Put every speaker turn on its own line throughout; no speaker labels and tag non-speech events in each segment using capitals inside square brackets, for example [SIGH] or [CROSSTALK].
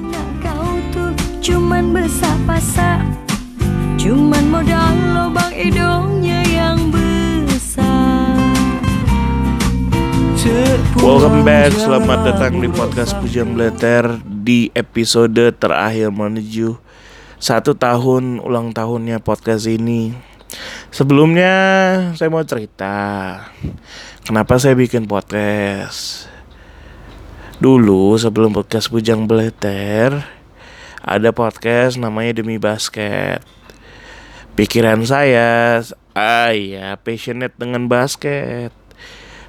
Anak kau tuh cuman besar-pasar Cuman modal lubang hidungnya yang besar.
Welcome back, selamat datang di podcast Pujang Bleter di episode terakhir menuju satu tahun ulang tahunnya podcast ini. Sebelumnya saya mau cerita kenapa saya bikin podcast. Dulu sebelum podcast Pujang Bleter ada podcast namanya Demi Basket. Pikiran saya, ah ya passionate dengan basket.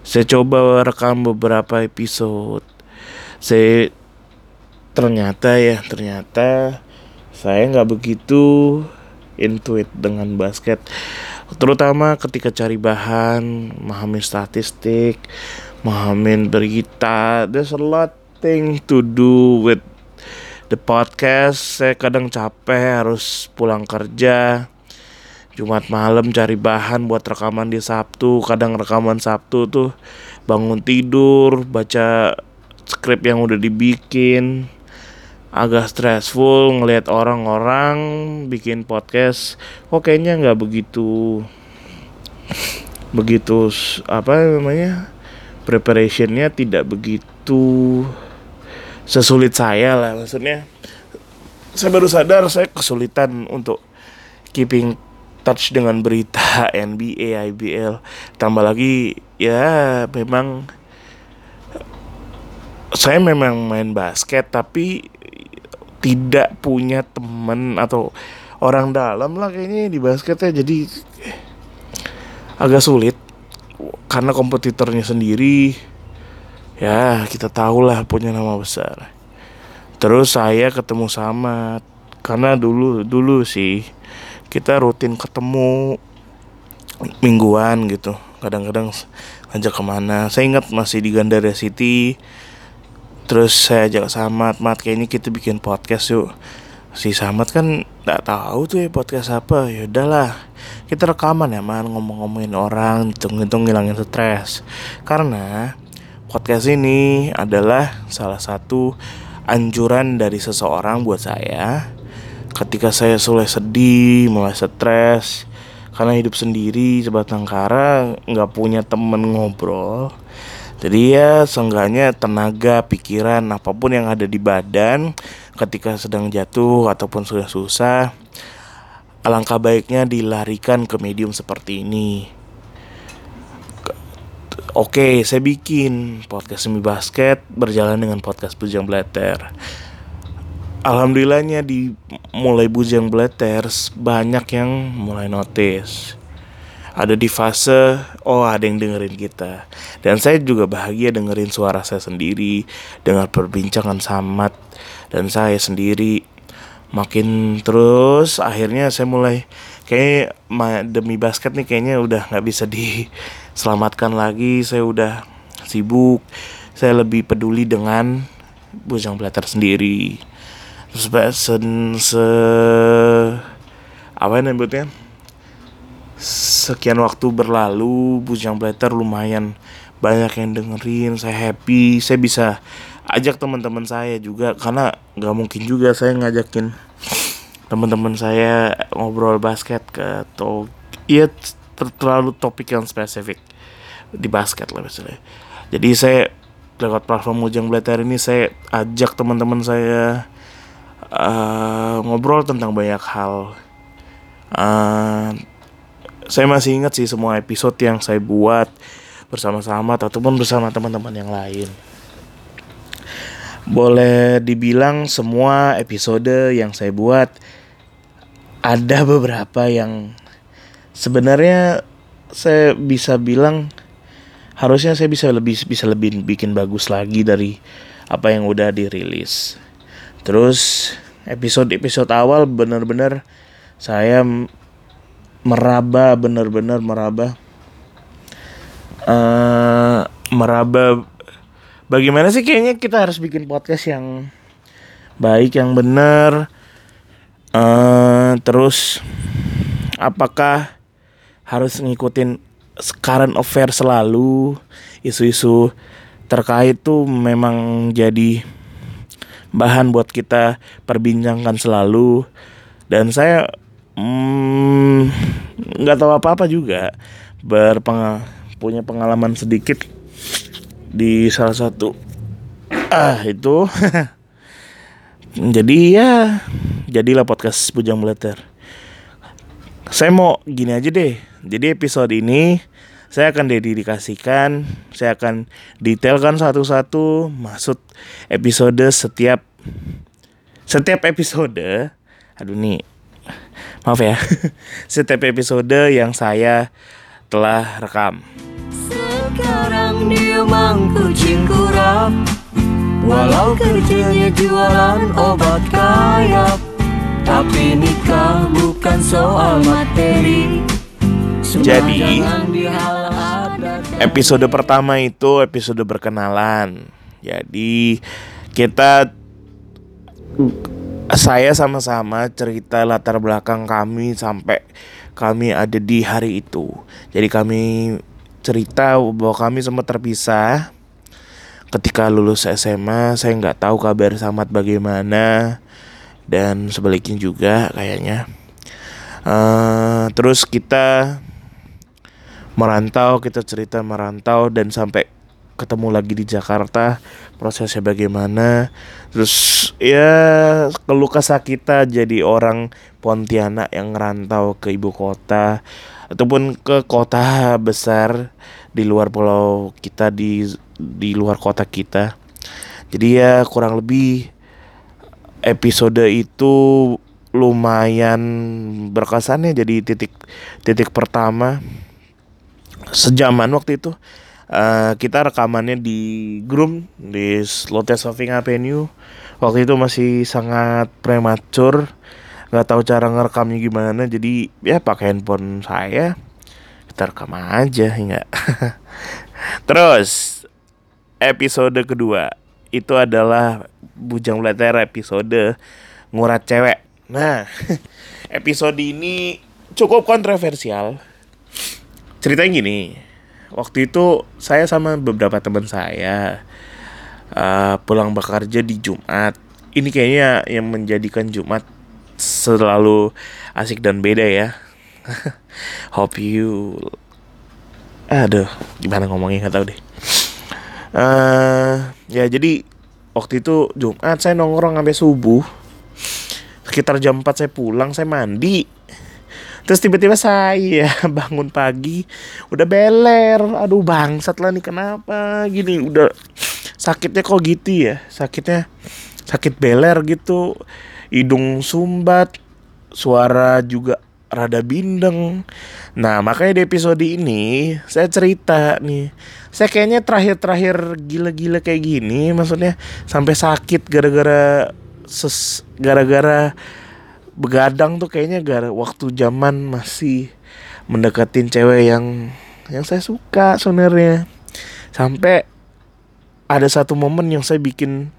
Saya coba rekam beberapa episode. Saya ternyata ya ternyata saya nggak begitu intuit dengan basket terutama ketika cari bahan memahami statistik memahami berita there's a lot thing to do with the podcast. Saya kadang capek harus pulang kerja. Jumat malam cari bahan buat rekaman di Sabtu. Kadang rekaman Sabtu tuh bangun tidur baca skrip yang udah dibikin. Agak stressful ngelihat orang-orang bikin podcast. Kok kayaknya nggak begitu begitu apa namanya preparationnya tidak begitu sesulit saya lah. Maksudnya saya baru sadar saya kesulitan untuk keeping touch dengan berita [LAUGHS] NBA, IBL. Tambah lagi ya memang saya memang main basket tapi tidak punya temen atau orang dalam lah kayaknya di basketnya jadi agak sulit karena kompetitornya sendiri ya kita tahu lah punya nama besar. Terus saya ketemu sama karena dulu dulu sih kita rutin ketemu mingguan gitu. Kadang-kadang ngajak ke mana. Saya ingat masih di Gandaria City terus saya ajak Samat Mat kayaknya kita bikin podcast yuk si Samat kan nggak tahu tuh ya podcast apa. Ya udahlah kita rekaman ya man. Ngomong-ngomongin orang hitung-hitung ngilangin stres. Karena podcast ini adalah salah satu anjuran dari seseorang buat saya. Ketika saya mulai sedih mulai stres karena hidup sendiri sebatang kara nggak punya temen ngobrol. Jadi ya seenggaknya tenaga, pikiran, apa pun yang ada di badan ketika sedang jatuh ataupun sudah susah, alangkah baiknya dilarikan ke medium seperti ini. Oke, saya bikin podcast semi basket berjalan dengan podcast Bujang Blatter. Alhamdulillahnya di mulai Bujang Blatter banyak yang mulai notice ada di fase oh ada yang dengerin kita dan saya juga bahagia dengerin suara saya sendiri dengar perbincangan samat dan saya sendiri. Makin terus akhirnya saya mulai kayak demi basket nih kayaknya udah nggak bisa diselamatkan lagi. Saya udah sibuk saya lebih peduli dengan bujang belatar sendiri. Terus se, se apa namanya sekian waktu berlalu Bujang Blatter lumayan banyak yang dengerin saya happy saya bisa ajak teman-teman saya juga karena nggak mungkin juga saya ngajakin teman-teman saya ngobrol basket ke atau iya terlalu topik yang spesifik di basket lah misalnya jadi saya lewat platform Bujang Blatter ini saya ajak teman-teman saya uh, ngobrol tentang banyak hal uh, saya masih ingat sih semua episode yang saya buat bersama-sama ataupun bersama teman-teman yang lain. Boleh dibilang semua episode yang saya buat ada beberapa yang sebenarnya saya bisa bilang harusnya saya bisa lebih bisa lebih bikin bagus lagi dari apa yang udah dirilis. Terus episode-episode awal benar-benar saya meraba benar-benar meraba uh, meraba bagaimana sih kayaknya kita harus bikin podcast yang baik yang benar? Uh, terus apakah harus ngikutin current affair selalu? Isu-isu terkait tuh memang jadi bahan buat kita perbincangkan selalu. Dan saya mm, nggak mm, tahu apa-apa juga. Berpengal punya pengalaman sedikit di salah satu ah itu. [LAUGHS] Jadi ya jadilah podcast Bujang Meleter. Saya mau gini aja deh. Jadi episode ini saya akan dedikasikan saya akan detailkan satu-satu maksud episode setiap setiap episode. Aduh nih. Maaf ya. [LAUGHS] Setiap episode yang saya telah rekam.
Sekarang dia mangku cingkurap Walau kerjanya jualan obat kaya Tapi nikah bukan soal materi.
Jadi Episode pertama itu episode berkenalan. Jadi kita saya sama-sama cerita latar belakang kami sampai kami ada di hari itu. Jadi kami cerita bahwa kami sempat terpisah ketika lulus SMA. Saya nggak tahu kabar Samad bagaimana dan sebaliknya juga kayaknya. Uh, terus kita merantau, kita cerita merantau dan sampai ketemu lagi di Jakarta prosesnya bagaimana terus ya keluh kesah kita jadi orang Pontianak yang ngerantau ke ibu kota ataupun ke kota besar di luar pulau kita di di luar kota kita. Jadi ya kurang lebih episode itu lumayan berkesan ya jadi titik titik pertama sejaman waktu itu. Uh, kita rekamannya di Groom di Lotte Shopping Avenue. Waktu itu masih sangat prematur, nggak tahu cara ngerekamnya gimana. Jadi ya pakai handphone saya, kita rekam aja, enggak. [LAUGHS] Terus episode kedua itu adalah Bujang Blater episode ngurat cewek. Nah, [LAUGHS] episode ini cukup kontroversial. Ceritanya gini, waktu itu saya sama beberapa teman saya uh, pulang bekerja di Jumat. Ini kayaknya yang menjadikan Jumat selalu asik dan beda ya. [LAUGHS] Hope you Aduh, gimana ngomongnya nggak tahu deh. Uh, ya jadi waktu itu Jumat saya nongkrong sampai subuh. Sekitar jam 4 saya pulang, saya mandi Terus tiba-tiba saya [LAUGHS] bangun pagi udah beler. Aduh bangsat lah nih kenapa gini udah sakitnya kok gitu ya. Sakitnya sakit beler gitu. Hidung sumbat, suara juga rada bindeng. Nah, makanya di episode ini saya cerita nih. Saya kayaknya terakhir-terakhir gila-gila kayak gini, maksudnya sampai sakit gara-gara ses gara-gara begadang tuh kayaknya gara waktu zaman masih mendekatin cewek yang yang saya suka sebenarnya sampai ada satu momen yang saya bikin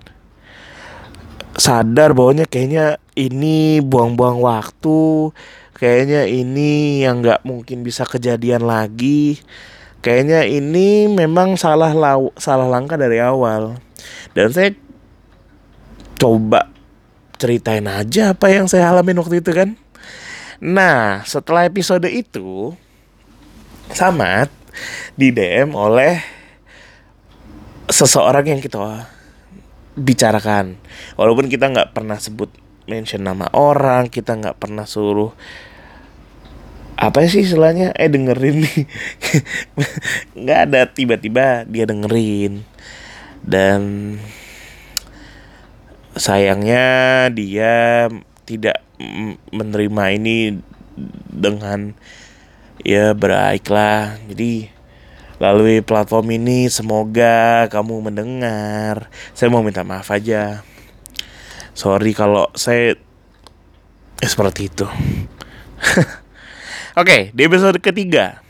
sadar bahwanya kayaknya ini buang-buang waktu kayaknya ini yang nggak mungkin bisa kejadian lagi kayaknya ini memang salah lau salah langkah dari awal dan saya coba ceritain aja apa yang saya alamin waktu itu kan. Nah, setelah episode itu, Samat di DM oleh seseorang yang kita bicarakan. Walaupun kita nggak pernah sebut mention nama orang, kita nggak pernah suruh apa sih istilahnya? Eh dengerin nih. [LAUGHS] Nggak ada tiba-tiba dia dengerin. Dan sayangnya dia tidak menerima ini dengan ya baiklah. Jadi melalui platform ini semoga kamu mendengar. Saya mau minta maaf aja. Sorry kalau saya eh, seperti itu. [LAUGHS] Oke okay, di episode ketiga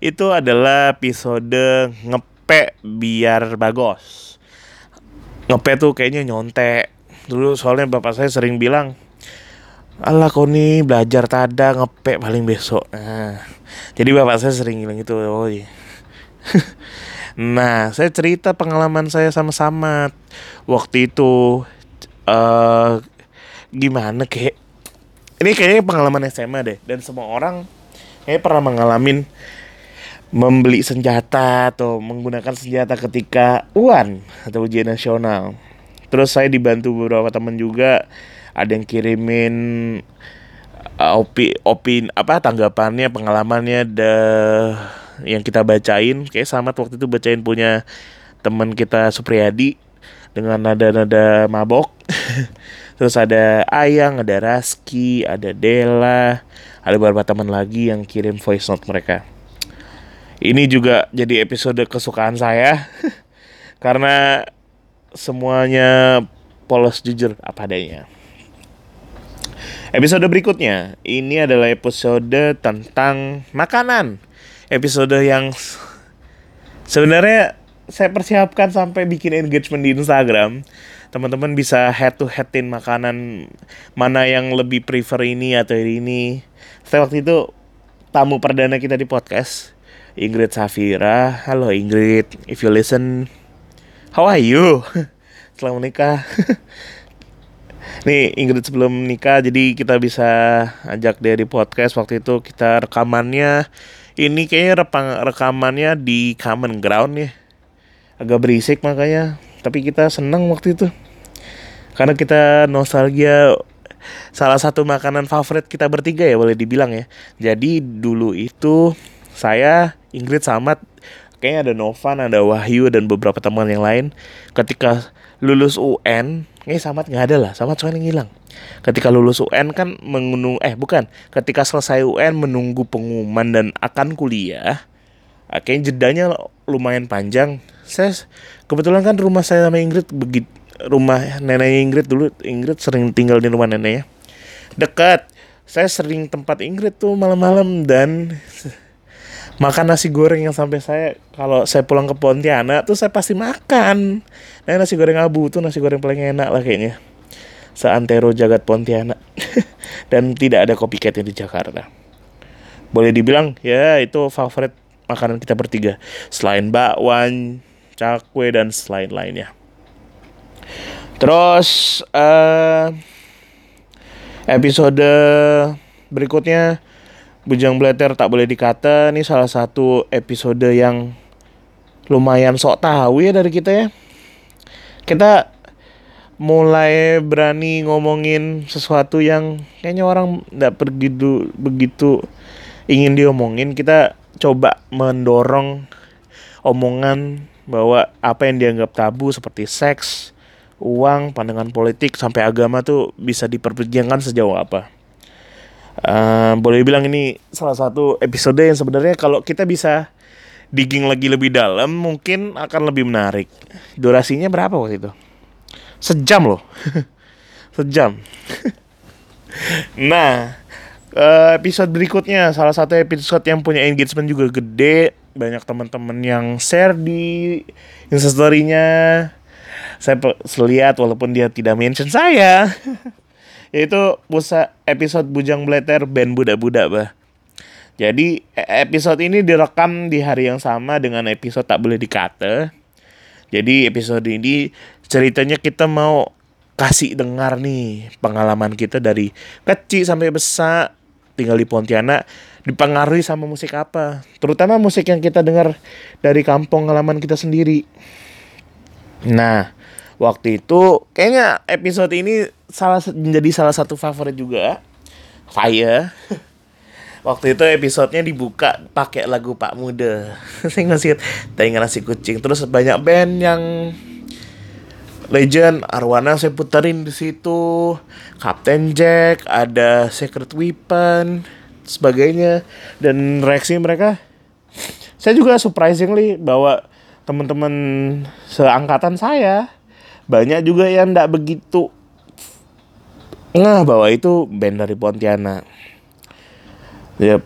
itu adalah episode ngepe biar bagos. Ngepe tuh kayaknya nyontek. Dulu soalnya bapak saya sering bilang Allah kau nih belajar tada ngepek paling besok. Nah, jadi bapak saya sering bilang gitu oh iya. [LAUGHS] nah saya cerita pengalaman saya sama-sama waktu itu eh gimana kayak ini kayaknya pengalaman SMA deh. Dan semua orang kayaknya pernah mengalami membeli senjata atau menggunakan senjata ketika UAN atau ujian nasional. Terus saya dibantu beberapa teman juga. Ada yang kirimin uh, opi opin apa tanggapannya pengalamannya ada yang kita bacain. Kayak sama waktu itu bacain punya teman kita Supriyadi dengan nada-nada mabok. [LAUGHS] Terus ada Ayang ada Raski ada Dela ada beberapa teman lagi yang kirim voice note mereka. Ini juga jadi episode kesukaan saya. [LAUGHS] Karena semuanya polos jujur apa adanya. Episode berikutnya ini adalah episode tentang makanan. Episode yang sebenarnya saya persiapkan sampai bikin engagement di Instagram. Teman-teman bisa head to headin makanan mana yang lebih prefer ini atau ini. Saya waktu itu tamu perdana kita di podcast Ingrid Safira. Halo Ingrid, if you listen, how are you? [LAUGHS] Selamat menikah. [LAUGHS] Nih Ingrid sebelum nikah jadi kita bisa ajak dia di podcast waktu itu kita rekamannya ini kayaknya rekamannya di common ground ya. Agak berisik makanya. Tapi kita seneng waktu itu. Karena kita nostalgia salah satu makanan favorit kita bertiga ya boleh dibilang ya. Jadi dulu itu saya Ingrid Samad kayaknya ada Novan ada Wahyu dan beberapa teman yang lain. Ketika lulus UN ini Samad nggak ada lah, Samad soalnya ngilang. Ketika lulus UN kan mengunung eh bukan, ketika selesai UN menunggu pengumuman dan akan kuliah. Kayaknya jedanya lumayan panjang. Saya kebetulan kan rumah saya sama Ingrid begitu rumah neneknya Ingrid dulu Ingrid sering tinggal di rumah neneknya. Dekat. Saya sering tempat Ingrid tuh malam-malam dan makan nasi goreng yang sampai saya kalau saya pulang ke Pontianak tuh saya pasti makan. Nah nasi goreng abu tuh nasi goreng paling enak lah kayaknya. Seantero jagat Pontianak [LAUGHS] dan tidak ada copycatnya di Jakarta. Boleh dibilang ya itu favorit makanan kita bertiga selain bakwan, cakwe dan selain lainnya. Terus uh, episode berikutnya Bujang Blatter tak boleh dikata ini salah satu episode yang lumayan sok tahu ya dari kita ya. Kita mulai berani ngomongin sesuatu yang kayaknya orang tidak begitu begitu ingin diomongin. Kita coba mendorong omongan bahwa apa yang dianggap tabu seperti seks, uang, pandangan politik sampai agama tuh bisa diperbincangkan sejauh apa. Uh, boleh bilang ini salah satu episode yang sebenarnya kalau kita bisa digging lagi lebih dalam mungkin akan lebih menarik. Durasinya berapa waktu itu? Sejam loh. [LAUGHS] Sejam. nah, uh, episode berikutnya salah satu episode yang punya engagement juga gede, banyak teman-teman yang share di instastorynya. Saya lihat walaupun dia tidak mention saya. [LAUGHS] yaitu pusat episode Bujang Bleter band Budak-Budak bah. Jadi e, episode ini direkam di hari yang sama dengan episode tak boleh dikata. Jadi episode ini ceritanya kita mau kasih dengar nih pengalaman kita dari kecil sampai besar tinggal di Pontianak dipengaruhi sama musik apa. Terutama musik yang kita dengar dari kampung halaman kita sendiri. Nah, waktu itu kayaknya episode ini salah menjadi salah satu favorit juga. Fire. [LAUGHS] Waktu itu episodenya dibuka pakai lagu Pak Muda. [LAUGHS] Saya ngasih tanya nasi kucing. Terus banyak band yang legend Arwana saya puterin di situ Captain Jack ada Secret Weapon sebagainya. Dan reaksi mereka saya juga surprisingly bahwa teman-teman seangkatan saya banyak juga yang tidak begitu. Nah bahwa itu band dari Pontianak. Ya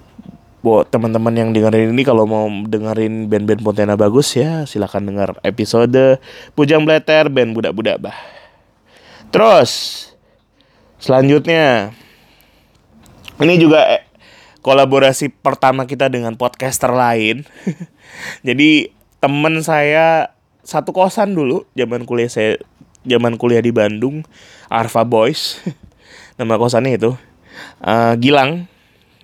buat teman-teman yang dengerin ini kalau mau dengerin band-band Pontianak bagus ya silahkan dengar episode Pujang Bleter band budak-budak bah. Terus selanjutnya ini juga eh, kolaborasi pertama kita dengan podcaster lain. [LAUGHS] Jadi temen saya satu kosan dulu zaman kuliah saya zaman kuliah di Bandung, Arva Boys. [LAUGHS] Nama kosannya itu. Uh, Gilang.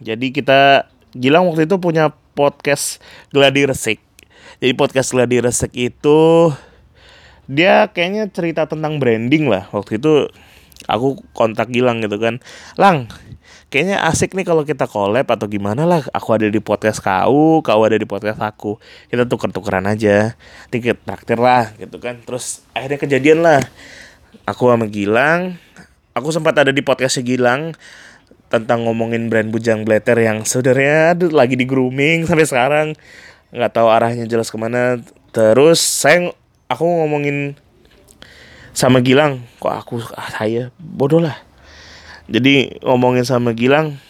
Jadi kita Gilang waktu itu punya podcast Gladi Resik. Jadi podcast Gladi Resik itu dia kayaknya cerita tentang branding lah. Waktu itu aku kontak Gilang gitu kan Lang kayaknya asik nih kalau kita collab atau gimana lah. Aku ada di podcast kau kau ada di podcast aku. Kita tuker-tukeran aja. Tiket traktir lah gitu kan. Terus akhirnya kejadian lah. Aku sama Gilang. Aku sempat ada di podcastnya Gilang tentang ngomongin brand bujang blater yang sebenarnya aduh, lagi di grooming sampai sekarang. Nggak tahu arahnya jelas ke mana. Terus saya aku ngomongin sama Gilang. Kok aku ah, saya bodoh lah jadi ngomongin sama Gilang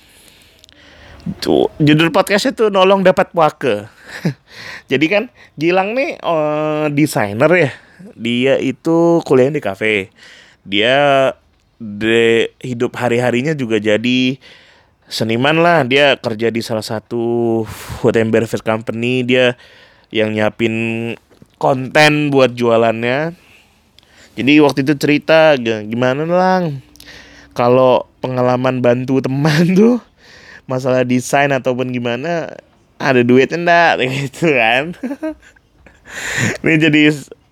tuh judul podcastnya tuh nolong dapat wake [LAUGHS] jadi kan Gilang nih uh, desainer ya. Dia itu kuliah di kafe. Dia de hidup hari harinya juga jadi seniman lah. Dia kerja di salah satu food and beverage company. Dia yang nyiapin konten buat jualannya. Jadi waktu itu cerita gimana lang kalau pengalaman bantu teman [LAUGHS] tuh masalah desain ataupun gimana ada duit enggak [LAUGHS] gitu kan. [LAUGHS] Ini jadi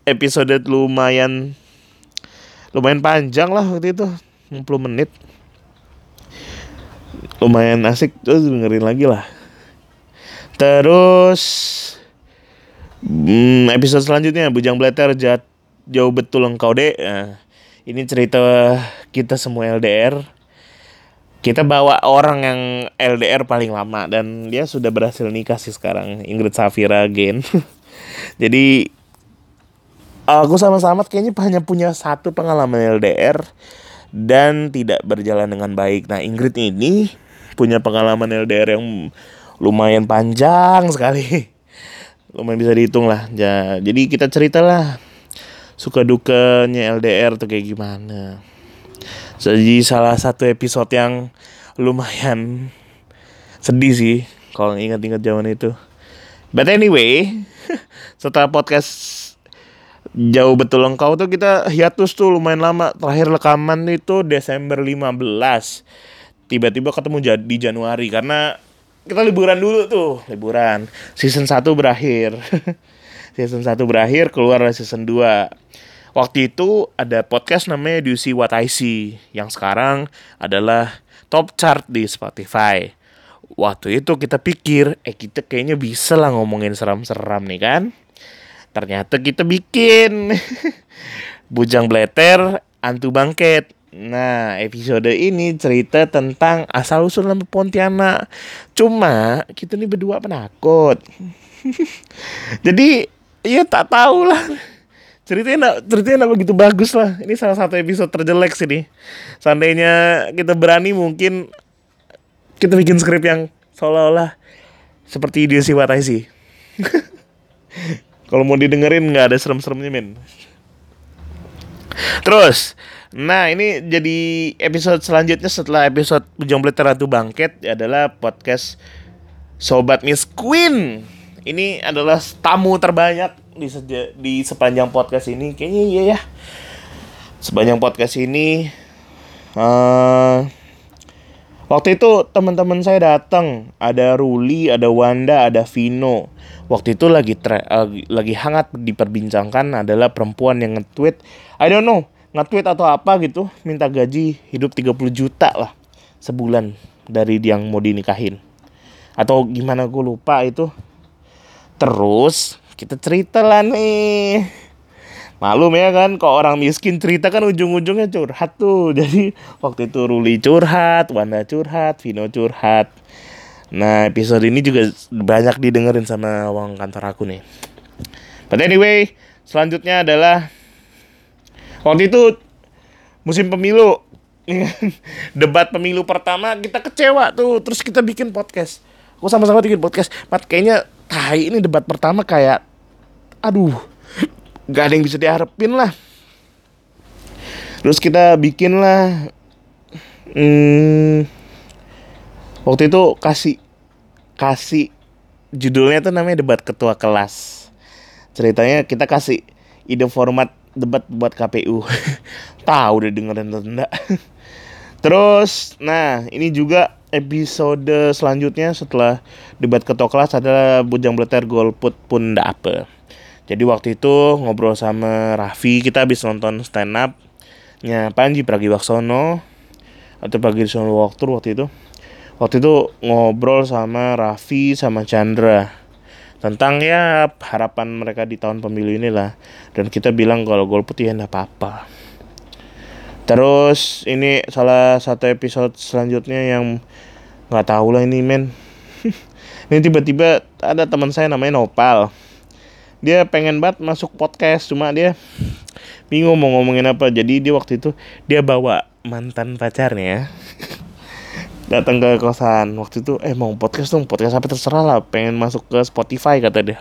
episode lumayan lumayan panjang lah waktu itu 60 menit. Lumayan asik terus dengerin lagi lah. Terus hmm, episode selanjutnya Bujang Blatter jat jauh betul engkau deh. Ini cerita kita semua LDR. Kita bawa orang yang LDR paling lama dan dia sudah berhasil nikah sih sekarang Ingrid Safira again. [LAUGHS] Jadi aku sama-sama kayaknya hanya punya satu pengalaman LDR dan tidak berjalan dengan baik. Nah Ingrid ini punya pengalaman LDR yang lumayan panjang sekali. [LAUGHS] Lumayan bisa dihitung lah. Jadi kita ceritalah suka dukanya LDR tuh kayak gimana. Jadi salah satu episode yang lumayan sedih sih kalau ingat-ingat zaman itu. But anyway, [LAUGHS] setelah podcast jauh betul engkau tuh kita hiatus tuh lumayan lama. Terakhir rekaman itu Desember 15. Tiba-tiba ketemu di Januari karena kita liburan dulu tuh, liburan. Season 1 berakhir. [LAUGHS] season 1 berakhir keluar season 2 waktu itu ada podcast namanya Do You See What I See yang sekarang adalah top chart di Spotify. Waktu itu kita pikir eh kita kayaknya bisa lah ngomongin seram-seram nih kan? Ternyata kita bikin. [LAUGHS] Bujang Bleter Antu Bangket. Nah, episode ini cerita tentang asal-usul nama Pontianak. Cuma, kita ini berdua penakut. [LAUGHS] Jadi, Iya tak tahu lah. Ceritanya ceritanya gak begitu bagus lah. Ini salah satu episode terjelek sih nih. Seandainya kita berani mungkin kita bikin skrip yang seolah-olah seperti dia si sih. [LAUGHS] Kalau mau didengerin nggak ada serem-seremnya men. Terus, nah ini jadi episode selanjutnya setelah episode Pujang Ratu Bangket adalah podcast Sobat Miss Queen ini adalah tamu terbanyak di seja, di sepanjang podcast ini. Kayaknya iya ya. Sepanjang podcast ini uh, waktu itu teman-teman saya datang. Ada Ruli ada Wanda ada Vino. Waktu itu lagi tra, uh, lagi hangat diperbincangkan adalah perempuan yang nge-tweet. I don't know nge-tweet atau apa gitu. Minta gaji hidup 30 juta lah sebulan dari yang mau dinikahin. Atau gimana gue lupa itu Terus kita cerita lah nih. Malum ya kan, kok orang miskin cerita kan ujung-ujungnya curhat tuh. [LAUGHS] Jadi waktu itu Ruli curhat, Wanda curhat, Vino curhat. Nah episode ini juga banyak didengerin sama uang kantor aku nih. But anyway, selanjutnya adalah waktu itu musim pemilu [LAUGHS] debat pemilu pertama kita kecewa tuh terus kita bikin podcast aku sama-sama bikin podcast mat kayaknya tai ini debat pertama kayak aduh gak ada yang bisa diharapin lah terus kita bikin lah hmm, waktu itu kasih kasih judulnya tuh namanya debat ketua kelas ceritanya kita kasih ide format debat buat KPU. [LAUGHS] Tahu udah dengerin atau enggak. [LAUGHS] Terus, nah ini juga episode selanjutnya setelah debat ketua kelas adalah Bujang Bleter Golput pun ndak apa. Jadi waktu itu ngobrol sama Raffi, kita habis nonton stand up nya Panji Pragiwaksono atau Pragiwaksono waktu waktu itu. Waktu itu ngobrol sama Raffi sama Chandra tentang ya harapan mereka di tahun pemilu inilah dan kita bilang kalau golput ya enggak apa-apa Terus ini salah satu episode selanjutnya yang nggak tahu lah ini men. [LAUGHS] ini tiba-tiba ada teman saya namanya Nopal. Dia pengen banget masuk podcast cuma dia bingung mau ngomongin apa. Jadi dia waktu itu dia bawa mantan pacarnya [LAUGHS] datang ke kosan waktu itu eh mau podcast dong podcast apa terserah lah pengen masuk ke Spotify kata dia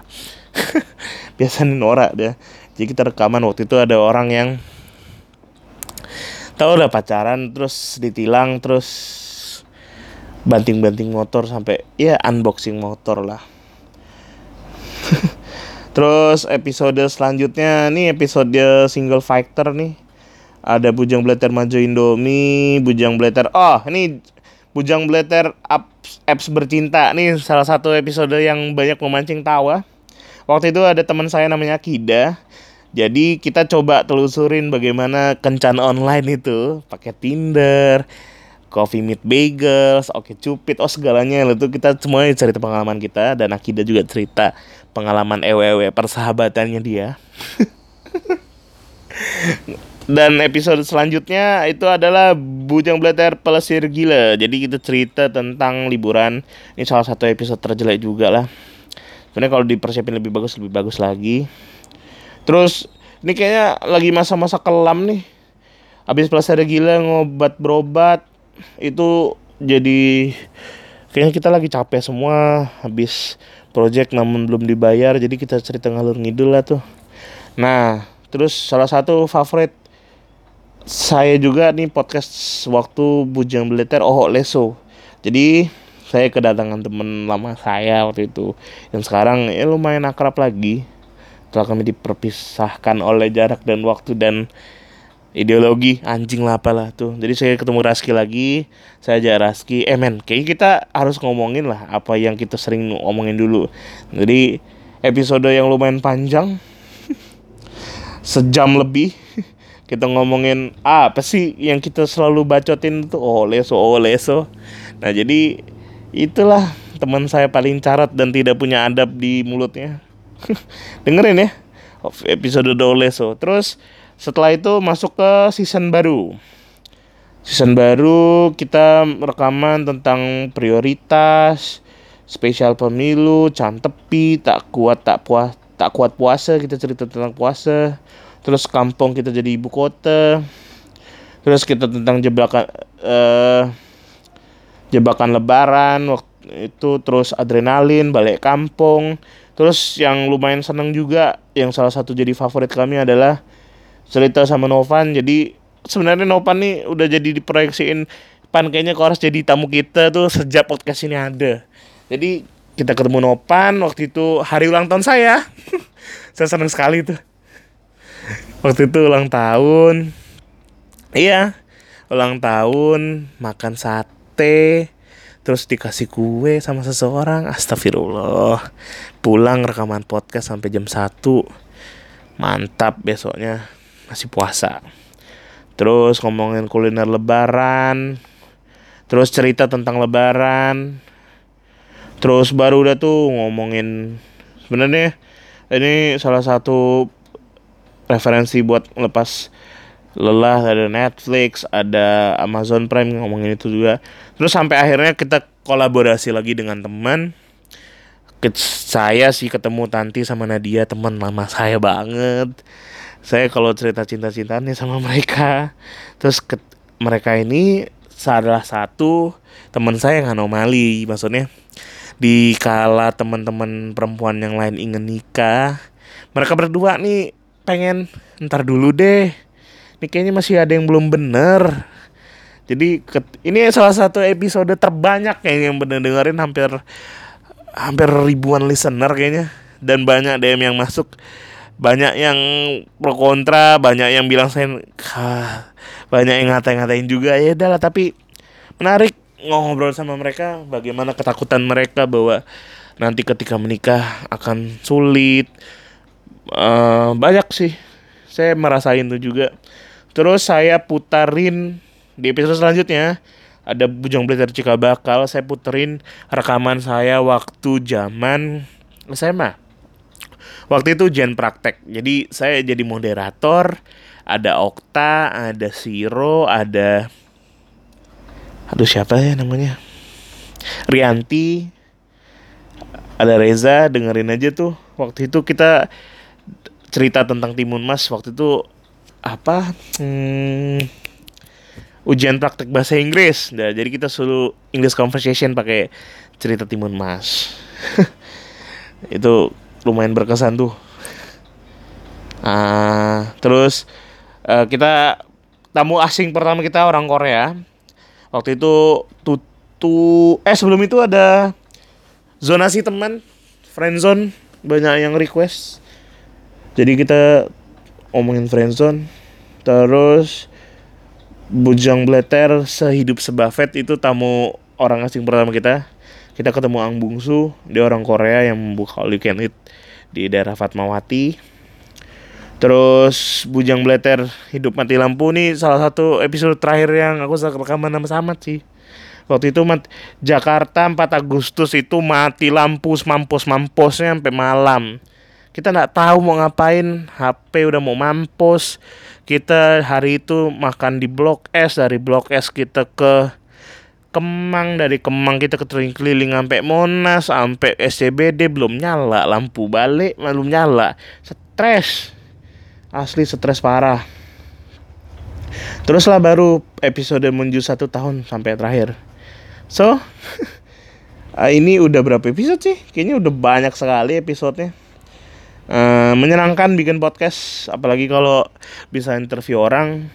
[LAUGHS] biasanya norak dia jadi kita rekaman waktu itu ada orang yang tau udah pacaran terus ditilang terus banting-banting motor sampai ya unboxing motor lah [LAUGHS] terus episode selanjutnya nih episode single fighter nih ada Bujang Blatter Maju Indomie, Bujang Blatter. Oh, ini Bujang Blatter apps, apps bercinta. Nih salah satu episode yang banyak memancing tawa. Waktu itu ada teman saya namanya Kida. Jadi kita coba telusurin bagaimana kencan online itu pakai Tinder, Coffee Meet Bagels, Oke Cupid, oh segalanya itu kita semuanya cerita pengalaman kita dan Akida juga cerita pengalaman ewe persahabatannya dia. [LAUGHS] dan episode selanjutnya itu adalah Bujang Blatter Pelesir Gila. Jadi kita cerita tentang liburan. Ini salah satu episode terjelek juga lah. Sebenarnya kalau dipersiapin lebih bagus lebih bagus lagi. Terus ini kayaknya lagi masa-masa kelam nih. Habis ada gila ngobat berobat itu jadi kayaknya kita lagi capek semua habis project namun belum dibayar jadi kita cerita ngalur ngidul lah tuh. Nah, terus salah satu favorit saya juga nih podcast waktu Bujang Beliter Oh Leso. Jadi saya kedatangan temen lama saya waktu itu yang sekarang ya lumayan akrab lagi setelah kami diperpisahkan oleh jarak dan waktu dan ideologi anjing lah apalah tuh. Jadi saya ketemu Raski lagi saya ajak Raski eh men kayaknya kita harus ngomongin lah apa yang kita sering ngomongin dulu. Jadi episode yang lumayan panjang [LAUGHS] sejam lebih [LAUGHS] kita ngomongin ah, apa sih yang kita selalu bacotin tuh oh leso oh leso. Nah jadi itulah teman saya paling carat dan tidak punya adab di mulutnya [LAUGHS] dengerin ya episode Doleso. Terus setelah itu masuk ke season baru. Season baru kita rekaman tentang prioritas, spesial pemilu, cantepi, tak kuat tak puas tak kuat puasa kita cerita tentang puasa. Terus kampung kita jadi ibu kota. Terus kita tentang jebakan uh, jebakan lebaran waktu itu terus adrenalin balik kampung Terus yang lumayan seneng juga yang salah satu jadi favorit kami adalah cerita sama Novan. Jadi sebenarnya Novan nih udah jadi diproyeksiin pan kayaknya kau harus jadi tamu kita tuh sejak podcast ini ada. Jadi kita ketemu Novan waktu itu hari ulang tahun saya. [LAUGHS] saya seneng sekali tuh. Waktu itu ulang tahun. Iya, ulang tahun, makan sate, terus dikasih kue sama seseorang. Astagfirullah. Pulang rekaman podcast sampai jam 1 mantap besoknya. Masih puasa. Terus ngomongin kuliner lebaran. Terus cerita tentang lebaran. Terus baru udah tuh ngomongin sebenarnya ini salah satu referensi buat lepas lelah ada Netflix ada Amazon Prime ngomongin itu juga. Terus sampai akhirnya kita kolaborasi lagi dengan teman. Saya sih ketemu Tanti sama Nadia teman lama saya banget. Saya kalau cerita cinta-cintanya sama mereka. Terus ke, mereka ini salah satu teman saya yang anomali maksudnya. Di kala teman-teman perempuan yang lain ingin nikah mereka berdua nih pengen ntar dulu deh ini kayaknya masih ada yang belum bener. Jadi ini salah satu episode terbanyak kayaknya yang bener dengerin hampir hampir ribuan listener kayaknya. Dan banyak DM yang masuk. Banyak yang pro kontra banyak yang bilang saya banyak yang ngatain-ngatain juga. Ya udahlah tapi menarik ngobrol sama mereka bagaimana ketakutan mereka bahwa nanti ketika menikah akan sulit. Uh, banyak sih. Saya merasain itu juga terus saya putarin di episode selanjutnya ada Bujang Belajar Cikabakal saya puterin rekaman saya waktu zaman SMA waktu itu jen praktek. Jadi saya jadi moderator ada Okta ada Siro ada aduh siapa ya namanya? Rianti ada Reza dengerin aja tuh. Waktu itu kita cerita tentang Timun Mas. Waktu itu apa hmm, ujian praktek bahasa Inggris. Nah, jadi kita suruh English conversation pakai cerita Timun Mas. [LAUGHS] Itu lumayan berkesan tuh. Uh, terus uh, kita tamu asing pertama kita orang Korea. Waktu itu tutu eh sebelum itu ada zonasi teman friendzone banyak yang request. Jadi kita omongin friendzone terus bujang bleter sehidup sebafet itu tamu orang asing pertama kita kita ketemu Ang Bungsu dia orang Korea yang membuka all you can eat di daerah Fatmawati Terus Bujang Bleter Hidup Mati Lampu nih salah satu episode terakhir yang aku rekaman sama Samat sih. Waktu itu mat Jakarta 4 Agustus itu mati lampu mampus-mampusnya sampai malam. Kita nggak tahu mau ngapain, HP udah mau mampus. Kita hari itu makan di Blok S, dari Blok S kita ke Kemang, dari Kemang kita ke keliling sampai Monas, sampai SCBD belum nyala, lampu balik belum nyala. Stres. Asli stres parah. Teruslah baru episode menuju satu tahun sampai terakhir. So [LAUGHS] ini udah berapa episode sih? Kayaknya udah banyak sekali episodenya uh, menyenangkan bikin podcast apalagi kalau bisa interview orang.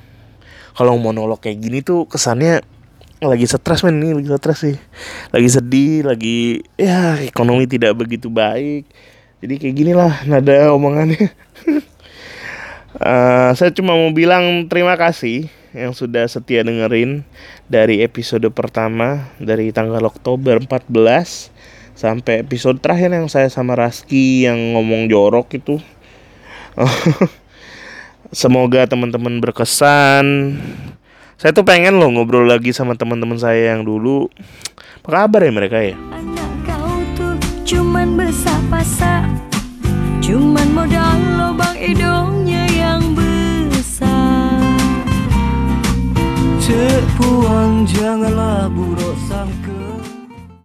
Kalau monolog kayak gini tuh kesannya lagi stres men. Nih lagi stres sih. Lagi sedih lagi ya ekonomi tidak begitu baik. Jadi kayak gini lah nada omongannya. Uh, [LAUGHS] saya cuma mau bilang terima kasih yang sudah setia dengerin dari episode pertama dari tanggal Oktober 14 sampai episode terakhir yang saya sama Raski yang ngomong jorok itu. [LAUGHS] Semoga teman-teman berkesan. Saya tuh pengen loh ngobrol lagi sama teman-teman saya yang dulu. Apa kabar ya mereka ya? Anak kau tuh cuman besar Cuman modal lubang hidungnya
Terpuang janganlah